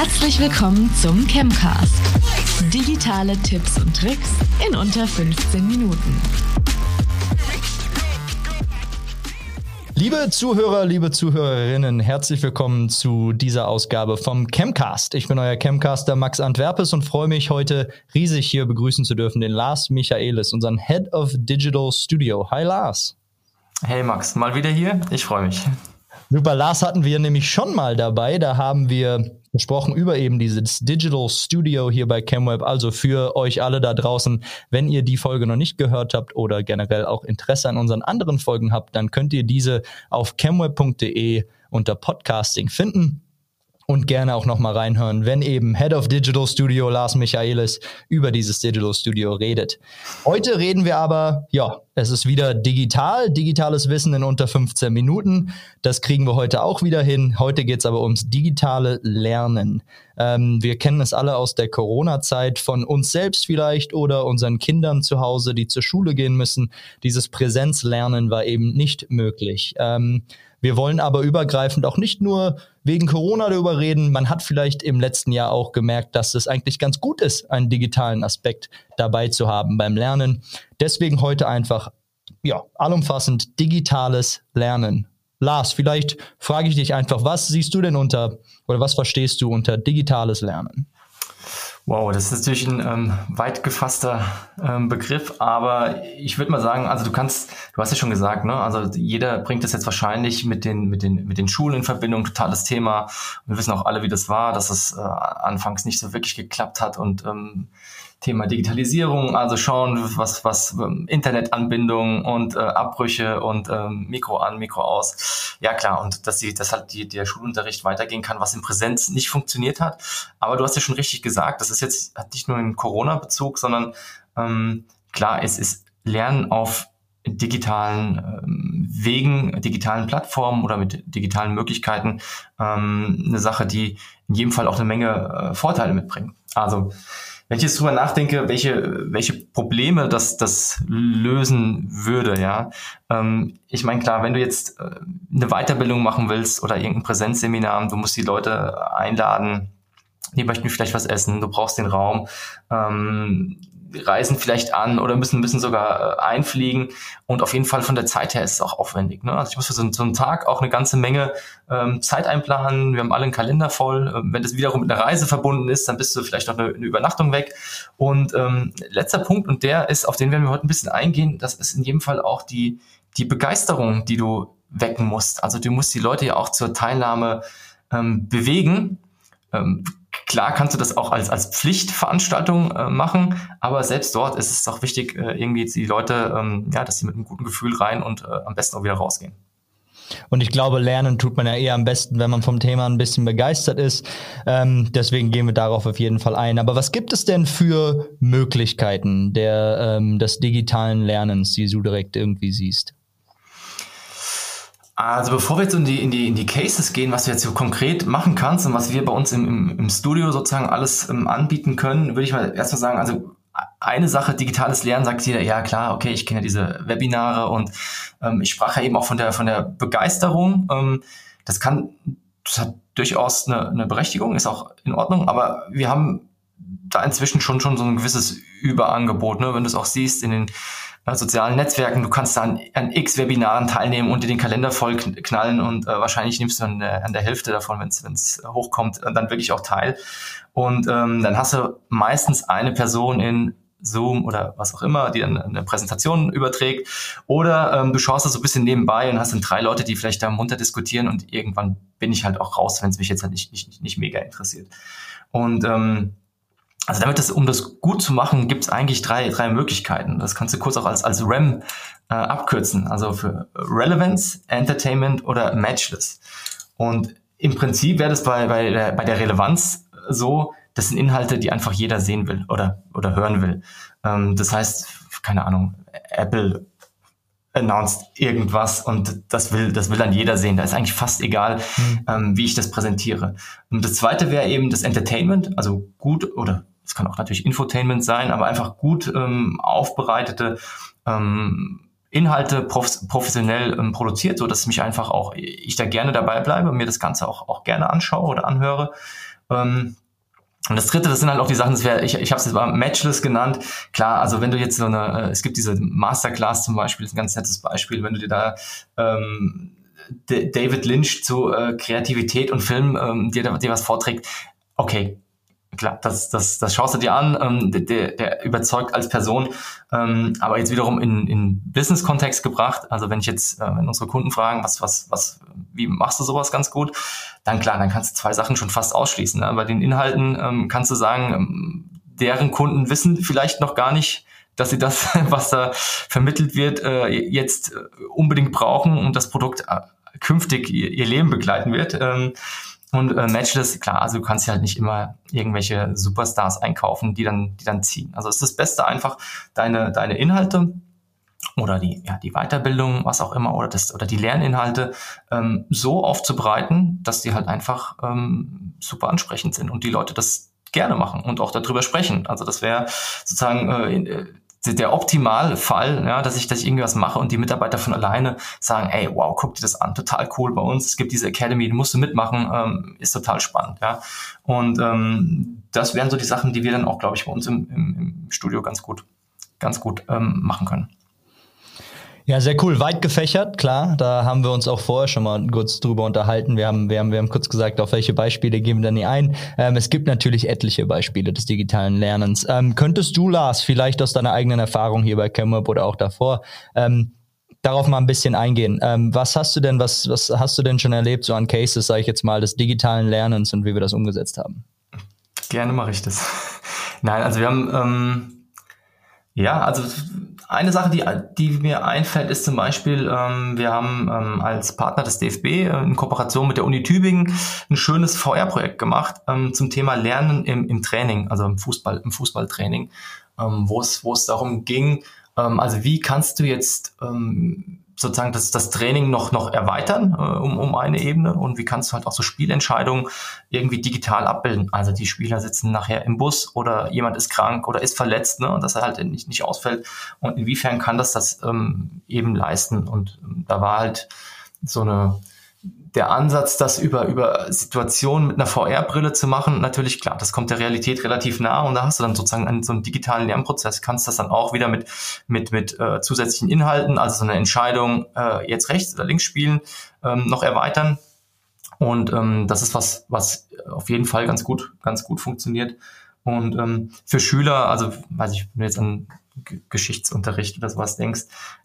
Herzlich willkommen zum Chemcast. Digitale Tipps und Tricks in unter 15 Minuten. Liebe Zuhörer, liebe Zuhörerinnen, herzlich willkommen zu dieser Ausgabe vom Chemcast. Ich bin euer Chemcaster Max Antwerpes und freue mich heute riesig hier begrüßen zu dürfen den Lars Michaelis, unseren Head of Digital Studio. Hi Lars. Hey Max, mal wieder hier. Ich freue mich. Super, Lars hatten wir nämlich schon mal dabei. Da haben wir gesprochen über eben dieses Digital Studio hier bei ChemWeb. Also für euch alle da draußen, wenn ihr die Folge noch nicht gehört habt oder generell auch Interesse an unseren anderen Folgen habt, dann könnt ihr diese auf chemweb.de unter Podcasting finden und gerne auch noch mal reinhören, wenn eben Head of Digital Studio Lars Michaelis über dieses Digital Studio redet. Heute reden wir aber, ja, es ist wieder digital, digitales Wissen in unter 15 Minuten. Das kriegen wir heute auch wieder hin. Heute geht es aber ums digitale Lernen. Ähm, wir kennen es alle aus der Corona-Zeit von uns selbst vielleicht oder unseren Kindern zu Hause, die zur Schule gehen müssen. Dieses Präsenzlernen war eben nicht möglich. Ähm, wir wollen aber übergreifend auch nicht nur wegen Corona darüber reden. Man hat vielleicht im letzten Jahr auch gemerkt, dass es eigentlich ganz gut ist, einen digitalen Aspekt dabei zu haben beim Lernen. Deswegen heute einfach, ja, allumfassend digitales Lernen. Lars, vielleicht frage ich dich einfach, was siehst du denn unter oder was verstehst du unter digitales Lernen? Wow, das ist natürlich ein ähm, weit gefasster ähm, Begriff, aber ich würde mal sagen, also du kannst, du hast ja schon gesagt, ne, also jeder bringt das jetzt wahrscheinlich mit den mit den mit den Schulen in Verbindung, totales Thema. Wir wissen auch alle, wie das war, dass es äh, anfangs nicht so wirklich geklappt hat und ähm, Thema Digitalisierung, also schauen, was, was ähm, Internetanbindung und äh, Abbrüche und ähm, Mikro an, Mikro aus. Ja klar, und dass, die, dass halt die, der Schulunterricht weitergehen kann, was in Präsenz nicht funktioniert hat. Aber du hast ja schon richtig gesagt, das ist jetzt hat nicht nur einen Corona-Bezug, sondern ähm, klar, es ist Lernen auf digitalen ähm, Wegen, digitalen Plattformen oder mit digitalen Möglichkeiten ähm, eine Sache, die in jedem Fall auch eine Menge äh, Vorteile mitbringt. Also wenn ich jetzt drüber nachdenke, welche, welche Probleme das, das lösen würde, ja. Ähm, ich meine, klar, wenn du jetzt äh, eine Weiterbildung machen willst oder irgendein Präsenzseminar, du musst die Leute einladen, die möchten vielleicht was essen, du brauchst den Raum. Ähm, reisen vielleicht an oder müssen, müssen sogar äh, einfliegen. Und auf jeden Fall von der Zeit her ist es auch aufwendig. Ne? Also ich muss für so, so einen Tag auch eine ganze Menge ähm, Zeit einplanen. Wir haben alle einen Kalender voll. Ähm, wenn das wiederum mit einer Reise verbunden ist, dann bist du vielleicht noch eine, eine Übernachtung weg. Und ähm, letzter Punkt, und der ist, auf den werden wir heute ein bisschen eingehen, das ist in jedem Fall auch die, die Begeisterung, die du wecken musst. Also du musst die Leute ja auch zur Teilnahme ähm, bewegen. Ähm, Klar kannst du das auch als, als Pflichtveranstaltung äh, machen, aber selbst dort ist es auch wichtig, äh, irgendwie die Leute, ähm, ja, dass sie mit einem guten Gefühl rein und äh, am besten auch wieder rausgehen. Und ich glaube, lernen tut man ja eher am besten, wenn man vom Thema ein bisschen begeistert ist. Ähm, deswegen gehen wir darauf auf jeden Fall ein. Aber was gibt es denn für Möglichkeiten der, ähm, des digitalen Lernens, die du direkt irgendwie siehst? Also bevor wir jetzt in die, in, die, in die Cases gehen, was du jetzt so konkret machen kannst und was wir bei uns im, im, im Studio sozusagen alles ähm, anbieten können, würde ich mal erstmal sagen, also eine Sache, digitales Lernen, sagt jeder, ja klar, okay, ich kenne ja diese Webinare und ähm, ich sprach ja eben auch von der, von der Begeisterung. Ähm, das kann, das hat durchaus eine, eine Berechtigung, ist auch in Ordnung, aber wir haben da inzwischen schon, schon so ein gewisses Überangebot, ne? wenn du es auch siehst in den sozialen Netzwerken. Du kannst dann an x Webinaren teilnehmen und dir den Kalender voll knallen und äh, wahrscheinlich nimmst du an der, an der Hälfte davon, wenn es hochkommt, äh, dann wirklich auch teil. Und ähm, dann hast du meistens eine Person in Zoom oder was auch immer, die dann eine Präsentation überträgt. Oder ähm, du schaust das so ein bisschen nebenbei und hast dann drei Leute, die vielleicht da munter diskutieren und irgendwann bin ich halt auch raus, wenn es mich jetzt halt nicht, nicht, nicht mega interessiert. Und ähm, also damit das, um das gut zu machen, gibt es eigentlich drei, drei Möglichkeiten. Das kannst du kurz auch als, als REM äh, abkürzen. Also für Relevance, Entertainment oder Matchless. Und im Prinzip wäre das bei, bei, der, bei der Relevanz so, das sind Inhalte, die einfach jeder sehen will oder, oder hören will. Ähm, das heißt, keine Ahnung, Apple announced irgendwas und das will, das will dann jeder sehen. Da ist eigentlich fast egal, mhm. ähm, wie ich das präsentiere. Und das zweite wäre eben das Entertainment, also gut oder es kann auch natürlich Infotainment sein, aber einfach gut ähm, aufbereitete ähm, Inhalte prof professionell ähm, produziert, so dass mich einfach auch ich da gerne dabei bleibe, mir das Ganze auch auch gerne anschaue oder anhöre. Ähm, und das dritte, das sind halt auch die Sachen, das wär, ich, ich habe es jetzt mal Matchless genannt. Klar, also wenn du jetzt so eine, äh, es gibt diese Masterclass zum Beispiel, das ist ein ganz nettes Beispiel, wenn du dir da ähm, David Lynch zu äh, Kreativität und Film ähm, dir, dir was vorträgt, okay, klar, das, das, das schaust du dir an, ähm, der, der überzeugt als Person, ähm, aber jetzt wiederum in, in Business-Kontext gebracht. Also wenn ich jetzt, äh, wenn unsere Kunden fragen, was, was, was, wie machst du sowas ganz gut, dann klar, dann kannst du zwei Sachen schon fast ausschließen. Ne? Bei den Inhalten ähm, kannst du sagen, ähm, deren Kunden wissen vielleicht noch gar nicht, dass sie das, was da vermittelt wird, äh, jetzt äh, unbedingt brauchen und das Produkt äh, künftig ihr, ihr Leben begleiten wird. Ähm, und äh, Matchless, klar, also du kannst ja halt nicht immer irgendwelche Superstars einkaufen, die dann, die dann ziehen. Also es ist das Beste einfach, deine, deine Inhalte oder die, ja, die Weiterbildung, was auch immer, oder, das, oder die Lerninhalte ähm, so aufzubereiten, dass die halt einfach ähm, super ansprechend sind und die Leute das gerne machen und auch darüber sprechen. Also das wäre sozusagen äh, äh der Optimalfall, ja, dass ich, dass ich irgendwas mache und die Mitarbeiter von alleine sagen, ey, wow, guck dir das an, total cool bei uns. Es gibt diese Academy, die musst du mitmachen, ähm, ist total spannend, ja. Und ähm, das wären so die Sachen, die wir dann auch, glaube ich, bei uns im, im, im Studio ganz gut, ganz gut ähm, machen können. Ja, sehr cool. Weit gefächert, klar. Da haben wir uns auch vorher schon mal kurz drüber unterhalten. Wir haben, wir haben, wir haben kurz gesagt, auf welche Beispiele gehen wir dann nie ein. Ähm, es gibt natürlich etliche Beispiele des digitalen Lernens. Ähm, könntest du, Lars, vielleicht aus deiner eigenen Erfahrung hier bei ChemWeb oder auch davor, ähm, darauf mal ein bisschen eingehen. Ähm, was hast du denn, was, was hast du denn schon erlebt, so an Cases, sage ich jetzt mal, des digitalen Lernens und wie wir das umgesetzt haben? Gerne mache ich das. Nein, also wir haben, ähm, ja, also eine Sache, die, die mir einfällt, ist zum Beispiel, ähm, wir haben ähm, als Partner des DFB äh, in Kooperation mit der Uni Tübingen ein schönes VR-Projekt gemacht ähm, zum Thema Lernen im, im Training, also im Fußball, im Fußballtraining, ähm, wo es wo es darum ging, ähm, also wie kannst du jetzt ähm, sozusagen das, das Training noch, noch erweitern äh, um, um eine Ebene? Und wie kannst du halt auch so Spielentscheidungen irgendwie digital abbilden. Also die Spieler sitzen nachher im Bus oder jemand ist krank oder ist verletzt ne, dass er halt nicht, nicht ausfällt. Und inwiefern kann das das ähm, eben leisten? Und ähm, da war halt so eine der Ansatz, das über, über Situationen mit einer VR-Brille zu machen, natürlich klar, das kommt der Realität relativ nah und da hast du dann sozusagen einen, so einen digitalen Lernprozess, kannst das dann auch wieder mit, mit, mit äh, zusätzlichen Inhalten, also so eine Entscheidung, äh, jetzt rechts oder links spielen, ähm, noch erweitern. Und ähm, das ist was, was auf jeden Fall ganz gut, ganz gut funktioniert. Und ähm, für Schüler, also weiß ich, wenn du jetzt an Geschichtsunterricht oder sowas denkst,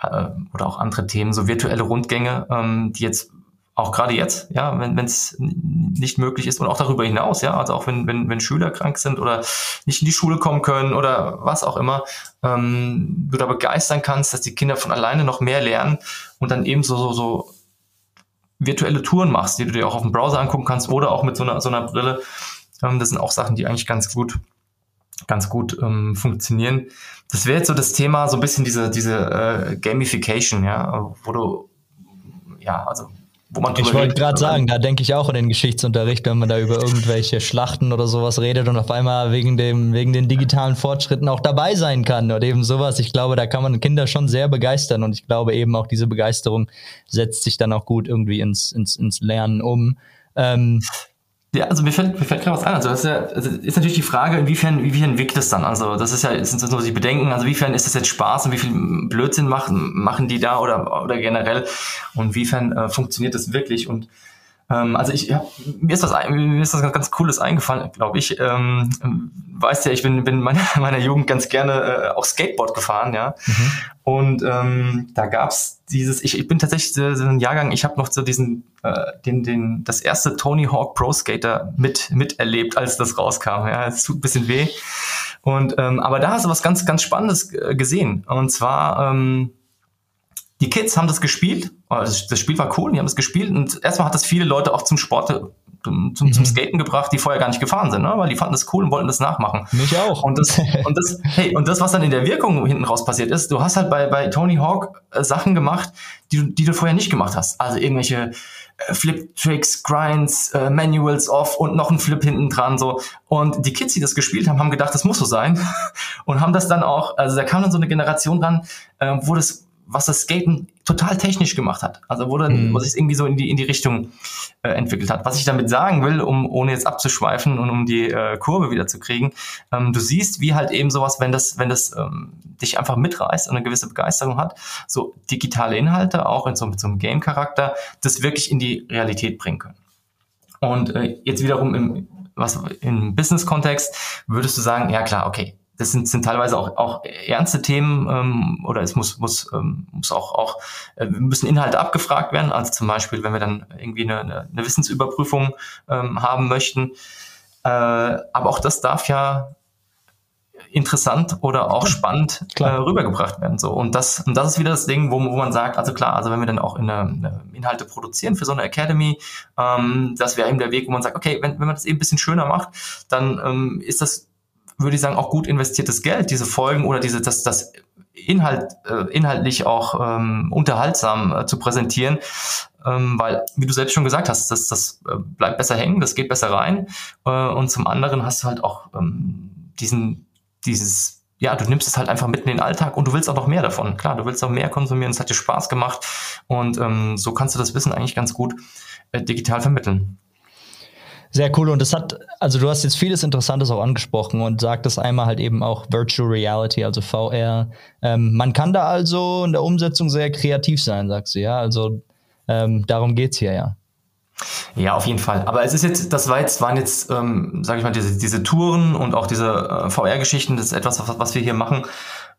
äh, oder auch andere Themen, so virtuelle Rundgänge, ähm, die jetzt auch gerade jetzt, ja, wenn es nicht möglich ist und auch darüber hinaus, ja, also auch wenn, wenn, wenn Schüler krank sind oder nicht in die Schule kommen können oder was auch immer, ähm, du da begeistern kannst, dass die Kinder von alleine noch mehr lernen und dann eben so, so, so virtuelle Touren machst, die du dir auch auf dem Browser angucken kannst oder auch mit so einer, so einer Brille. Ähm, das sind auch Sachen, die eigentlich ganz gut, ganz gut ähm, funktionieren. Das wäre jetzt so das Thema, so ein bisschen diese, diese äh, Gamification, ja, wo du, ja, also wo man Ich wollte gerade sagen, da denke ich auch an den Geschichtsunterricht, wenn man da über irgendwelche Schlachten oder sowas redet und auf einmal wegen dem, wegen den digitalen Fortschritten auch dabei sein kann oder eben sowas. Ich glaube, da kann man Kinder schon sehr begeistern und ich glaube eben auch diese Begeisterung setzt sich dann auch gut irgendwie ins, ins, ins Lernen um. Ähm, ja, also mir fällt, mir fällt gerade was ein. Also das ist, ja, also ist natürlich die Frage, inwiefern, inwiefern wirkt es dann? Also das ist ja, das sind so die Bedenken, also inwiefern ist das jetzt Spaß und wie viel Blödsinn machen, machen die da oder, oder generell und inwiefern äh, funktioniert das wirklich? Und ähm, also ich, ja, mir ist was, mir ist was ganz, ganz Cooles eingefallen, glaube ich. Ähm, weißt ja, ich bin, bin meiner, meiner Jugend ganz gerne äh, auch Skateboard gefahren, ja. Mhm. Und ähm, da gab's dieses, ich, ich bin tatsächlich so, so ein Jahrgang, ich habe noch so diesen, äh, den, den, das erste Tony Hawk Pro Skater mit miterlebt, als das rauskam. Ja, es tut ein bisschen weh. Und ähm, aber da hast du was ganz, ganz Spannendes äh, gesehen. Und zwar ähm, die Kids haben das gespielt, das, das Spiel war cool, die haben es gespielt und erstmal hat das viele Leute auch zum Sport, zum, zum, mhm. Skaten gebracht, die vorher gar nicht gefahren sind, ne? weil die fanden das cool und wollten das nachmachen. Mich auch. Und das, und das, hey, und das, was dann in der Wirkung hinten raus passiert ist, du hast halt bei, bei Tony Hawk äh, Sachen gemacht, die, du die du vorher nicht gemacht hast. Also irgendwelche äh, Flip-Tricks, Grinds, äh, Manuals off und noch ein Flip hinten dran so. Und die Kids, die das gespielt haben, haben gedacht, das muss so sein und haben das dann auch, also da kam dann so eine Generation ran, äh, wo das was das Skaten total technisch gemacht hat. Also wo dann, mhm. wo sich irgendwie so in die, in die Richtung äh, entwickelt hat. Was ich damit sagen will, um ohne jetzt abzuschweifen und um die äh, Kurve wieder zu kriegen, ähm, du siehst, wie halt eben sowas, wenn das, wenn das ähm, dich einfach mitreißt und eine gewisse Begeisterung hat, so digitale Inhalte, auch in so, mit so einem Game-Charakter, das wirklich in die Realität bringen können. Und äh, jetzt wiederum im, was, im Business-Kontext würdest du sagen, ja klar, okay, das sind, sind teilweise auch, auch ernste Themen ähm, oder es muss, muss, ähm, muss auch, auch äh, müssen Inhalte abgefragt werden. Also zum Beispiel, wenn wir dann irgendwie eine, eine, eine Wissensüberprüfung ähm, haben möchten. Äh, aber auch das darf ja interessant oder auch spannend äh, rübergebracht werden. So. Und das, und das ist wieder das Ding, wo, wo man sagt, also klar, also wenn wir dann auch in eine, eine Inhalte produzieren für so eine Academy, ähm, das wäre eben der Weg, wo man sagt, okay, wenn, wenn man das eben ein bisschen schöner macht, dann ähm, ist das würde ich sagen, auch gut investiertes Geld, diese Folgen oder diese, das, das Inhalt, äh, inhaltlich auch ähm, unterhaltsam äh, zu präsentieren, ähm, weil, wie du selbst schon gesagt hast, das, das äh, bleibt besser hängen, das geht besser rein äh, und zum anderen hast du halt auch ähm, diesen, dieses, ja, du nimmst es halt einfach mitten in den Alltag und du willst auch noch mehr davon. Klar, du willst auch mehr konsumieren, es hat dir Spaß gemacht und ähm, so kannst du das Wissen eigentlich ganz gut äh, digital vermitteln. Sehr cool. Und das hat, also du hast jetzt vieles Interessantes auch angesprochen und sagtest einmal halt eben auch Virtual Reality, also VR. Ähm, man kann da also in der Umsetzung sehr kreativ sein, sagst du, ja. Also ähm, darum geht's hier, ja. Ja, auf jeden Fall. Aber es ist jetzt, das war jetzt, waren jetzt, ähm, sage ich mal, diese, diese Touren und auch diese äh, VR-Geschichten, das ist etwas, was, was wir hier machen.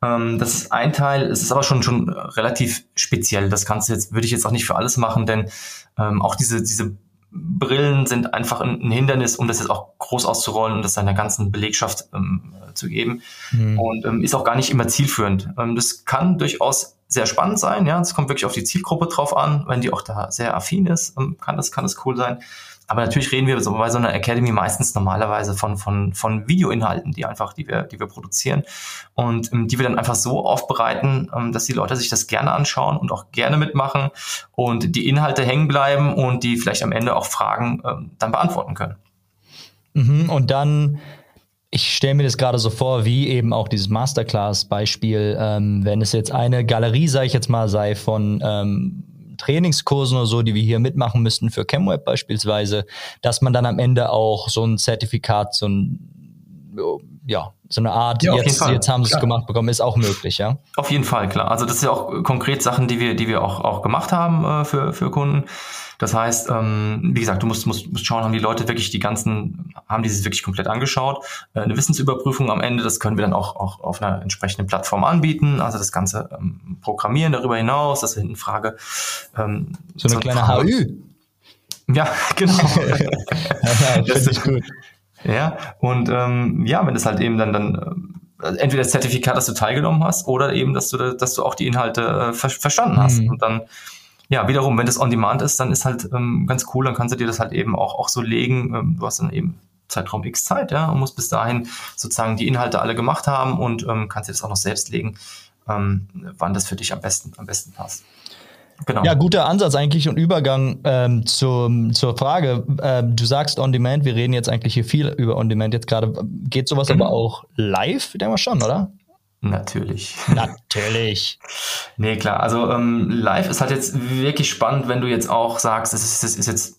Ähm, das ist ein Teil, es ist aber schon schon relativ speziell. Das kannst du jetzt, würde ich jetzt auch nicht für alles machen, denn ähm, auch diese, diese Brillen sind einfach ein, Hindernis, um das jetzt auch groß auszurollen und das seiner ganzen Belegschaft ähm, zu geben. Mhm. Und ähm, ist auch gar nicht immer zielführend. Ähm, das kann durchaus sehr spannend sein, ja. Es kommt wirklich auf die Zielgruppe drauf an. Wenn die auch da sehr affin ist, ähm, kann das, kann das cool sein. Aber natürlich reden wir bei so einer Academy meistens normalerweise von, von, von Videoinhalten, die einfach, die wir, die wir produzieren und ähm, die wir dann einfach so aufbereiten, ähm, dass die Leute sich das gerne anschauen und auch gerne mitmachen und die Inhalte hängen bleiben und die vielleicht am Ende auch Fragen ähm, dann beantworten können. Mhm, und dann ich stelle mir das gerade so vor, wie eben auch dieses Masterclass-Beispiel, ähm, wenn es jetzt eine Galerie, sage ich jetzt mal, sei von ähm, Trainingskursen oder so, die wir hier mitmachen müssten für ChemWeb beispielsweise, dass man dann am Ende auch so ein Zertifikat, so ein ja, so eine Art, ja, jetzt, jetzt haben sie es gemacht bekommen, ist auch möglich, ja? Auf jeden Fall, klar. Also das ist ja auch konkret Sachen, die wir, die wir auch, auch gemacht haben äh, für, für Kunden. Das heißt, ähm, wie gesagt, du musst, musst, musst schauen, haben die Leute wirklich die ganzen, haben die sich wirklich komplett angeschaut. Äh, eine Wissensüberprüfung am Ende, das können wir dann auch, auch auf einer entsprechenden Plattform anbieten. Also das Ganze ähm, programmieren darüber hinaus, das ist eine Frage. Ähm, so eine so kleine. HÜ. Ja, genau. ja, das ist gut. Ja, und ähm, ja, wenn das halt eben dann, dann äh, entweder das Zertifikat, dass du teilgenommen hast, oder eben, dass du, dass du auch die Inhalte äh, ver verstanden hast. Mhm. Und dann, ja, wiederum, wenn das on demand ist, dann ist halt ähm, ganz cool, dann kannst du dir das halt eben auch, auch so legen. Ähm, du hast dann eben Zeitraum X Zeit, ja, und musst bis dahin sozusagen die Inhalte alle gemacht haben und ähm, kannst dir das auch noch selbst legen, ähm, wann das für dich am besten, am besten passt. Genau. Ja, guter Ansatz eigentlich und Übergang ähm, zum, zur Frage. Ähm, du sagst On Demand, wir reden jetzt eigentlich hier viel über On Demand jetzt gerade. Geht sowas mhm. aber auch live? Denken wir schon, oder? Natürlich. Natürlich. nee, klar. Also ähm, live ist halt jetzt wirklich spannend, wenn du jetzt auch sagst, es ist, es ist jetzt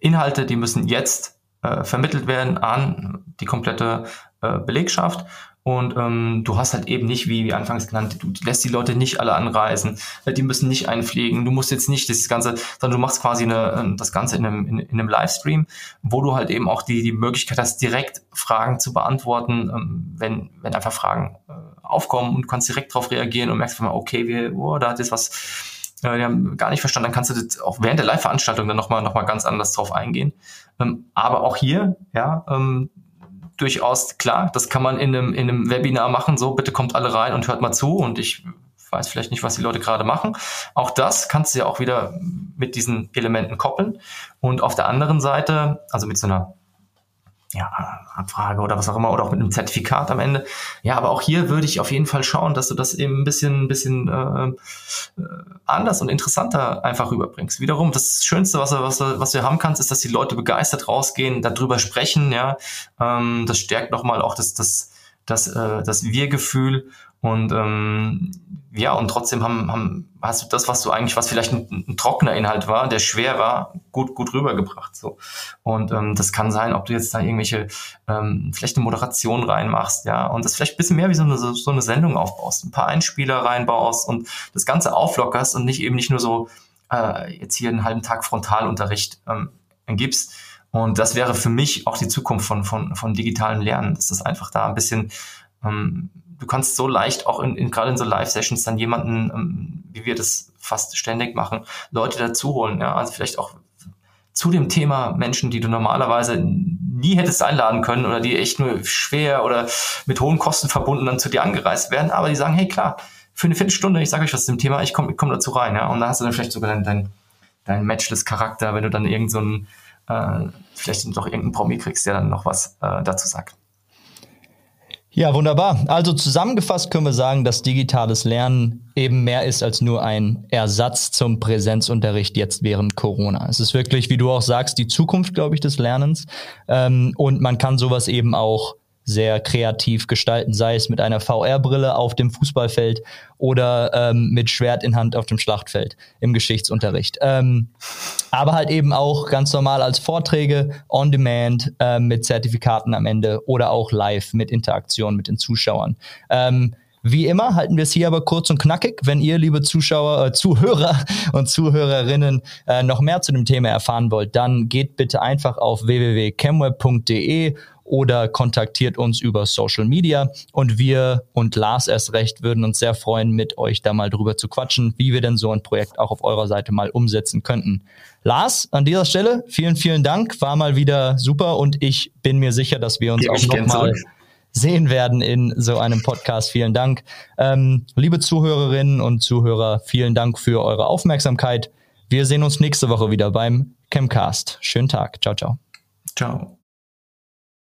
Inhalte, die müssen jetzt äh, vermittelt werden an die komplette äh, Belegschaft und ähm, du hast halt eben nicht, wie, wie anfangs genannt, du lässt die Leute nicht alle anreisen, äh, die müssen nicht einfliegen, du musst jetzt nicht das Ganze, sondern du machst quasi eine, ähm, das Ganze in einem, in, in einem Livestream, wo du halt eben auch die, die Möglichkeit hast, direkt Fragen zu beantworten, ähm, wenn, wenn einfach Fragen äh, aufkommen und kannst direkt darauf reagieren und merkst mal, okay, wir, oh, da hat jetzt was, äh, wir haben gar nicht verstanden, dann kannst du das auch während der Live-Veranstaltung dann nochmal noch mal ganz anders drauf eingehen. Ähm, aber auch hier, ja, ähm, durchaus klar, das kann man in einem, in einem Webinar machen, so bitte kommt alle rein und hört mal zu und ich weiß vielleicht nicht, was die Leute gerade machen. Auch das kannst du ja auch wieder mit diesen Elementen koppeln. Und auf der anderen Seite, also mit so einer ja, Abfrage oder was auch immer oder auch mit einem Zertifikat am Ende. Ja, aber auch hier würde ich auf jeden Fall schauen, dass du das eben ein bisschen, ein bisschen äh, anders und interessanter einfach rüberbringst. Wiederum, das Schönste, was, was, was du haben kannst, ist, dass die Leute begeistert rausgehen, darüber sprechen. Ja, ähm, das stärkt nochmal auch das, das, das, äh, das Wir-Gefühl Und ähm, ja, und trotzdem haben, haben, hast du das, was du eigentlich, was vielleicht ein, ein trockener Inhalt war, der schwer war, gut, gut rübergebracht. So. Und ähm, das kann sein, ob du jetzt da irgendwelche ähm, vielleicht eine Moderation reinmachst, ja, und das vielleicht ein bisschen mehr wie so eine, so, eine Sendung aufbaust, ein paar Einspieler reinbaust und das Ganze auflockerst und nicht eben nicht nur so äh, jetzt hier einen halben Tag Frontalunterricht ähm, gibst. Und das wäre für mich auch die Zukunft von, von, von digitalen Lernen, dass das einfach da ein bisschen ähm, du kannst so leicht auch in, in gerade in so Live-Sessions dann jemanden, ähm, wie wir das fast ständig machen, Leute dazu holen. Ja? Also vielleicht auch zu dem Thema Menschen, die du normalerweise nie hättest einladen können oder die echt nur schwer oder mit hohen Kosten verbunden dann zu dir angereist werden, aber die sagen, hey klar, für eine Viertelstunde, ich sage euch was zum Thema, ich komme komm dazu rein, ja. Und da hast du dann vielleicht sogar deinen dein, dein Matchless-Charakter, wenn du dann irgendeinen so äh, vielleicht doch irgendeinen Promi kriegst, der dann noch was äh, dazu sagt. Ja, wunderbar. Also zusammengefasst können wir sagen, dass digitales Lernen eben mehr ist als nur ein Ersatz zum Präsenzunterricht jetzt während Corona. Es ist wirklich, wie du auch sagst, die Zukunft, glaube ich, des Lernens. Ähm, und man kann sowas eben auch sehr kreativ gestalten, sei es mit einer VR-Brille auf dem Fußballfeld oder ähm, mit Schwert in Hand auf dem Schlachtfeld im Geschichtsunterricht. Ähm, aber halt eben auch ganz normal als Vorträge on demand äh, mit Zertifikaten am Ende oder auch live mit Interaktion mit den Zuschauern. Ähm, wie immer halten wir es hier aber kurz und knackig. Wenn ihr, liebe Zuschauer, äh, Zuhörer und Zuhörerinnen, äh, noch mehr zu dem Thema erfahren wollt, dann geht bitte einfach auf www.chemweb.de oder kontaktiert uns über Social Media. Und wir und Lars erst recht würden uns sehr freuen, mit euch da mal drüber zu quatschen, wie wir denn so ein Projekt auch auf eurer Seite mal umsetzen könnten. Lars, an dieser Stelle vielen, vielen Dank. War mal wieder super und ich bin mir sicher, dass wir uns Gebe auch nochmal sehen werden in so einem Podcast. Vielen Dank. Ähm, liebe Zuhörerinnen und Zuhörer, vielen Dank für eure Aufmerksamkeit. Wir sehen uns nächste Woche wieder beim Chemcast. Schönen Tag. Ciao, ciao. Ciao.